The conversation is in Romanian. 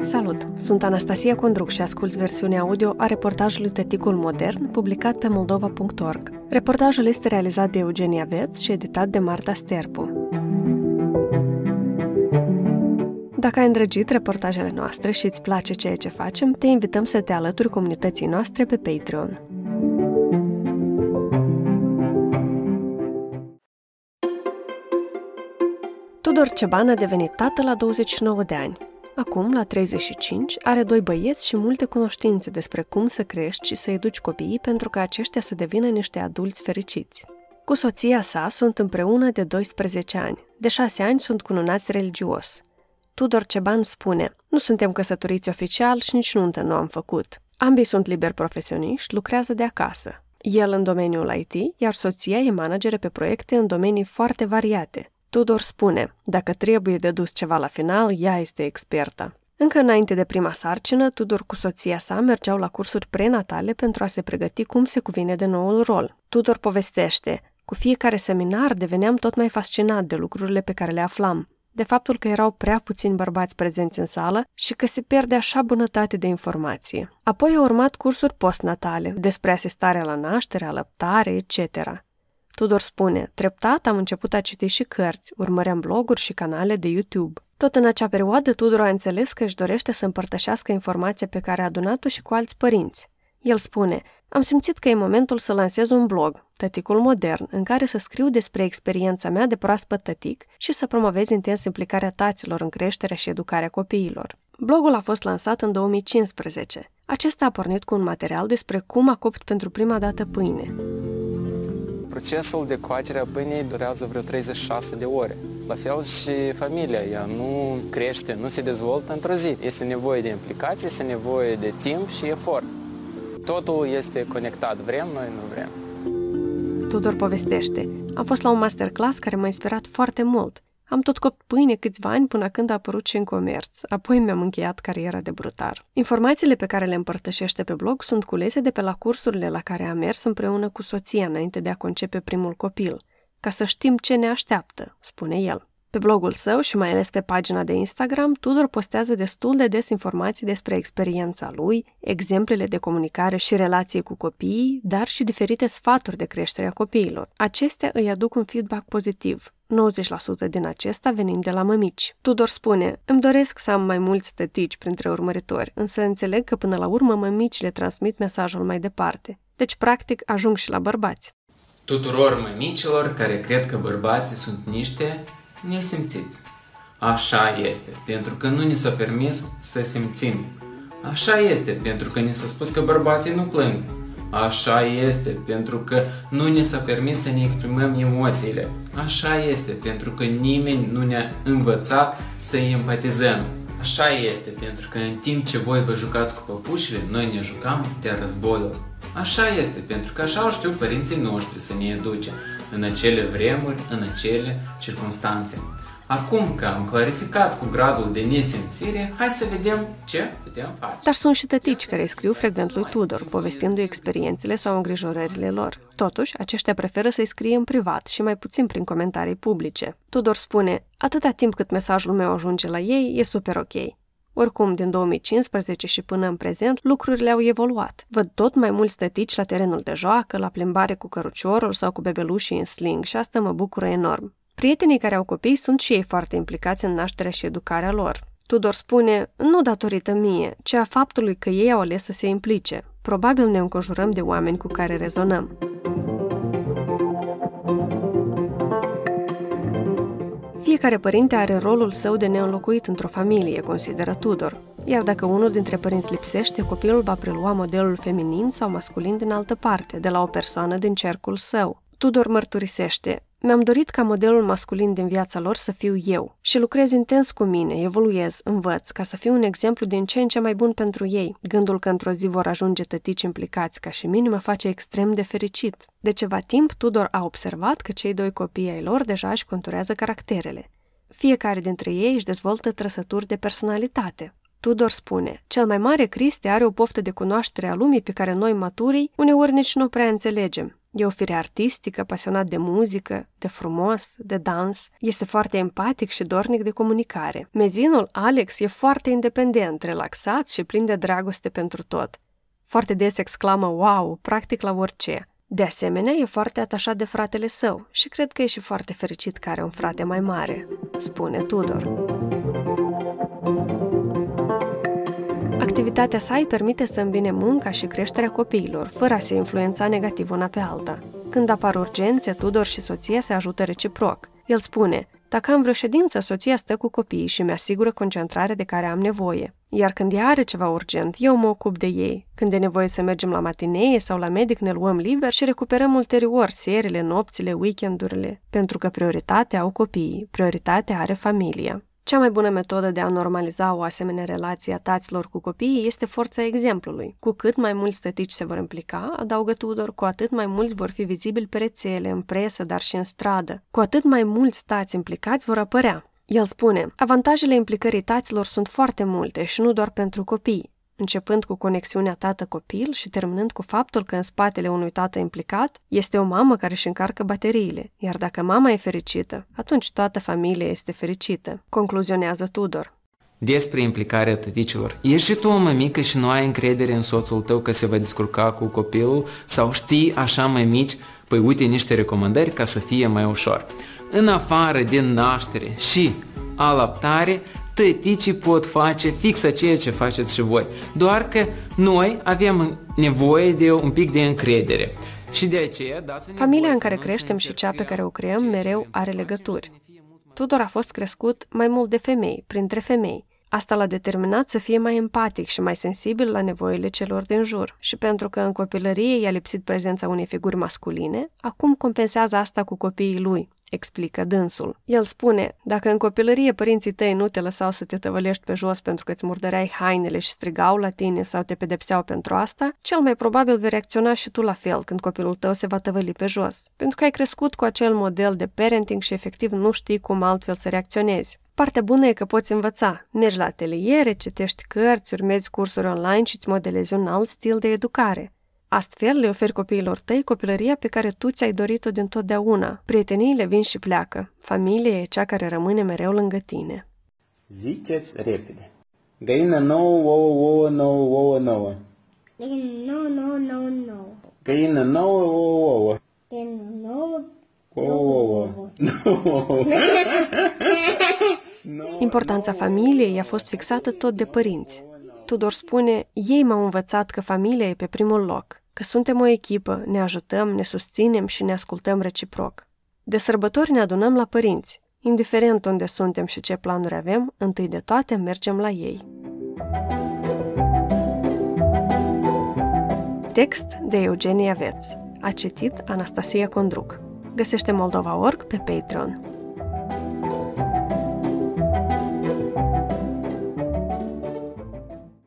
Salut! Sunt Anastasia Condruc și asculți versiunea audio a reportajului Tăticul Modern, publicat pe moldova.org. Reportajul este realizat de Eugenia Veț și editat de Marta Sterpu. Dacă ai îndrăgit reportajele noastre și îți place ceea ce facem, te invităm să te alături comunității noastre pe Patreon. Tudor Ceban a devenit tată la 29 de ani. Acum, la 35, are doi băieți și multe cunoștințe despre cum să crești și să educi copiii pentru ca aceștia să devină niște adulți fericiți. Cu soția sa sunt împreună de 12 ani. De 6 ani sunt cununați religios. Tudor Ceban spune, nu suntem căsătoriți oficial și nici nuntă nu am făcut. Ambii sunt liberi profesioniști, lucrează de acasă. El în domeniul IT, iar soția e manageră pe proiecte în domenii foarte variate. Tudor spune, dacă trebuie de dus ceva la final, ea este experta. Încă înainte de prima sarcină, Tudor cu soția sa mergeau la cursuri prenatale pentru a se pregăti cum se cuvine de noul rol. Tudor povestește, cu fiecare seminar deveneam tot mai fascinat de lucrurile pe care le aflam de faptul că erau prea puțini bărbați prezenți în sală și că se pierde așa bunătate de informație. Apoi au urmat cursuri postnatale, despre asistarea la naștere, alăptare, etc. Tudor spune, treptat am început a citi și cărți, urmăream bloguri și canale de YouTube. Tot în acea perioadă, Tudor a înțeles că își dorește să împărtășească informația pe care a adunat-o și cu alți părinți. El spune, am simțit că e momentul să lansez un blog, Tăticul Modern, în care să scriu despre experiența mea de proaspăt tătic și să promovez intens implicarea taților în creșterea și educarea copiilor. Blogul a fost lansat în 2015. Acesta a pornit cu un material despre cum a copt pentru prima dată pâine. Procesul de coacere a pâinei durează vreo 36 de ore. La fel și familia, ea nu crește, nu se dezvoltă într-o zi. Este nevoie de implicație, este nevoie de timp și efort. Totul este conectat, vrem noi, nu vrem. Tudor povestește. Am fost la un masterclass care m-a inspirat foarte mult. Am tot copt pâine câțiva ani până când a apărut și în comerț. Apoi mi-am încheiat cariera de brutar. Informațiile pe care le împărtășește pe blog sunt culese de pe la cursurile la care a mers împreună cu soția înainte de a concepe primul copil, ca să știm ce ne așteaptă, spune el. Pe blogul său și mai ales pe pagina de Instagram, Tudor postează destul de des informații despre experiența lui, exemplele de comunicare și relație cu copiii, dar și diferite sfaturi de creștere a copiilor. Acestea îi aduc un feedback pozitiv, 90% din acesta venind de la mămici. Tudor spune, îmi doresc să am mai mulți tătici printre urmăritori, însă înțeleg că până la urmă mămicile transmit mesajul mai departe. Deci, practic, ajung și la bărbați. Tuturor mămicilor care cred că bărbații sunt niște ne simțiți. Așa este, pentru că nu ni s-a permis să simțim. Așa este, pentru că ni s-a spus că bărbații nu plâng. Așa este, pentru că nu ni s-a permis să ne exprimăm emoțiile. Așa este, pentru că nimeni nu ne-a învățat să empatizăm. Așa este, pentru că în timp ce voi vă jucați cu păpușile, noi ne jucam de războiul. Așa este, pentru că așa au știut părinții noștri să ne educe în acele vremuri, în acele circunstanțe. Acum că am clarificat cu gradul de nesimțire, hai să vedem ce putem face. Dar sunt și tătici care scriu frecvent lui Tudor, povestindu-i experiențele sau îngrijorările lor. Totuși, aceștia preferă să-i scrie în privat și mai puțin prin comentarii publice. Tudor spune, atâta timp cât mesajul meu ajunge la ei, e super ok. Oricum, din 2015 și până în prezent, lucrurile au evoluat. Văd tot mai mulți stătici la terenul de joacă, la plimbare cu căruciorul sau cu bebelușii în sling și asta mă bucură enorm. Prietenii care au copii sunt și ei foarte implicați în nașterea și educarea lor. Tudor spune, nu datorită mie, ci a faptului că ei au ales să se implice. Probabil ne înconjurăm de oameni cu care rezonăm. Fiecare părinte are rolul său de neînlocuit într-o familie, consideră Tudor. Iar dacă unul dintre părinți lipsește, copilul va prelua modelul feminin sau masculin din altă parte, de la o persoană din cercul său. Tudor mărturisește, mi-am dorit ca modelul masculin din viața lor să fiu eu și lucrez intens cu mine, evoluez, învăț, ca să fiu un exemplu din ce în ce mai bun pentru ei. Gândul că într-o zi vor ajunge tătici implicați ca și mine mă face extrem de fericit. De ceva timp, Tudor a observat că cei doi copii ai lor deja își conturează caracterele. Fiecare dintre ei își dezvoltă trăsături de personalitate. Tudor spune, cel mai mare Cristi are o poftă de cunoaștere a lumii pe care noi, maturii, uneori nici nu prea înțelegem. E o fire artistică, pasionat de muzică, de frumos, de dans. Este foarte empatic și dornic de comunicare. Mezinul, Alex, e foarte independent, relaxat și plin de dragoste pentru tot. Foarte des exclamă wow, practic la orice. De asemenea, e foarte atașat de fratele său și cred că e și foarte fericit că are un frate mai mare, spune Tudor. Activitatea sa îi permite să îmbine munca și creșterea copiilor, fără a se influența negativ una pe alta. Când apar urgențe, Tudor și soția se ajută reciproc. El spune, dacă am vreo ședință, soția stă cu copiii și mi-asigură concentrarea de care am nevoie. Iar când ea are ceva urgent, eu mă ocup de ei. Când e nevoie să mergem la matinee sau la medic, ne luăm liber și recuperăm ulterior serile, nopțile, weekendurile, pentru că prioritatea au copiii, prioritatea are familia. Cea mai bună metodă de a normaliza o asemenea relație a taților cu copiii este forța exemplului. Cu cât mai mulți tătici se vor implica, adaugă Tudor, cu atât mai mulți vor fi vizibili pe rețele, în presă, dar și în stradă. Cu atât mai mulți tați implicați vor apărea. El spune, avantajele implicării taților sunt foarte multe și nu doar pentru copii începând cu conexiunea tată-copil și terminând cu faptul că în spatele unui tată implicat este o mamă care își încarcă bateriile, iar dacă mama e fericită, atunci toată familia este fericită, concluzionează Tudor. Despre implicarea tăticilor. Ești și tu o mămică și nu ai încredere în soțul tău că se va descurca cu copilul sau știi așa mai mici, păi uite niște recomandări ca să fie mai ușor. În afară din naștere și alaptare, tăticii pot face fix ceea ce faceți și voi. Doar că noi avem nevoie de un pic de încredere. Și de aceea dați Familia în care creștem și cea pe care o creăm mereu are legături. Tudor a fost crescut mai mult de femei, printre femei. Asta l-a determinat să fie mai empatic și mai sensibil la nevoile celor din jur. Și pentru că în copilărie i-a lipsit prezența unei figuri masculine, acum compensează asta cu copiii lui, explică dânsul. El spune, dacă în copilărie părinții tăi nu te lăsau să te tăvălești pe jos pentru că îți murdăreai hainele și strigau la tine sau te pedepseau pentru asta, cel mai probabil vei reacționa și tu la fel când copilul tău se va tăvăli pe jos, pentru că ai crescut cu acel model de parenting și efectiv nu știi cum altfel să reacționezi. Partea bună e că poți învăța. Mergi la ateliere, citești cărți, urmezi cursuri online și îți modelezi un alt stil de educare. Astfel, le oferi copiilor tăi copilăria pe care tu ți-ai dorit-o din totdeauna. Prieteniile vin și pleacă. Familia e cea care rămâne mereu lângă tine. Ziceți repede. Găină nouă, ouă, ouă, nouă, ouă, nouă. Găină nouă, nouă, nouă, nouă. Găină nouă, ouă, ouă. Găină nouă, Ouă, ouă. Importanța familiei a fost fixată tot de părinți. Tudor spune, ei m-au învățat că familia e pe primul loc, că suntem o echipă, ne ajutăm, ne susținem și ne ascultăm reciproc. De sărbători ne adunăm la părinți. Indiferent unde suntem și ce planuri avem, întâi de toate mergem la ei. Text de Eugenia Veț. A citit Anastasia Condruc. Găsește Moldova.org pe Patreon.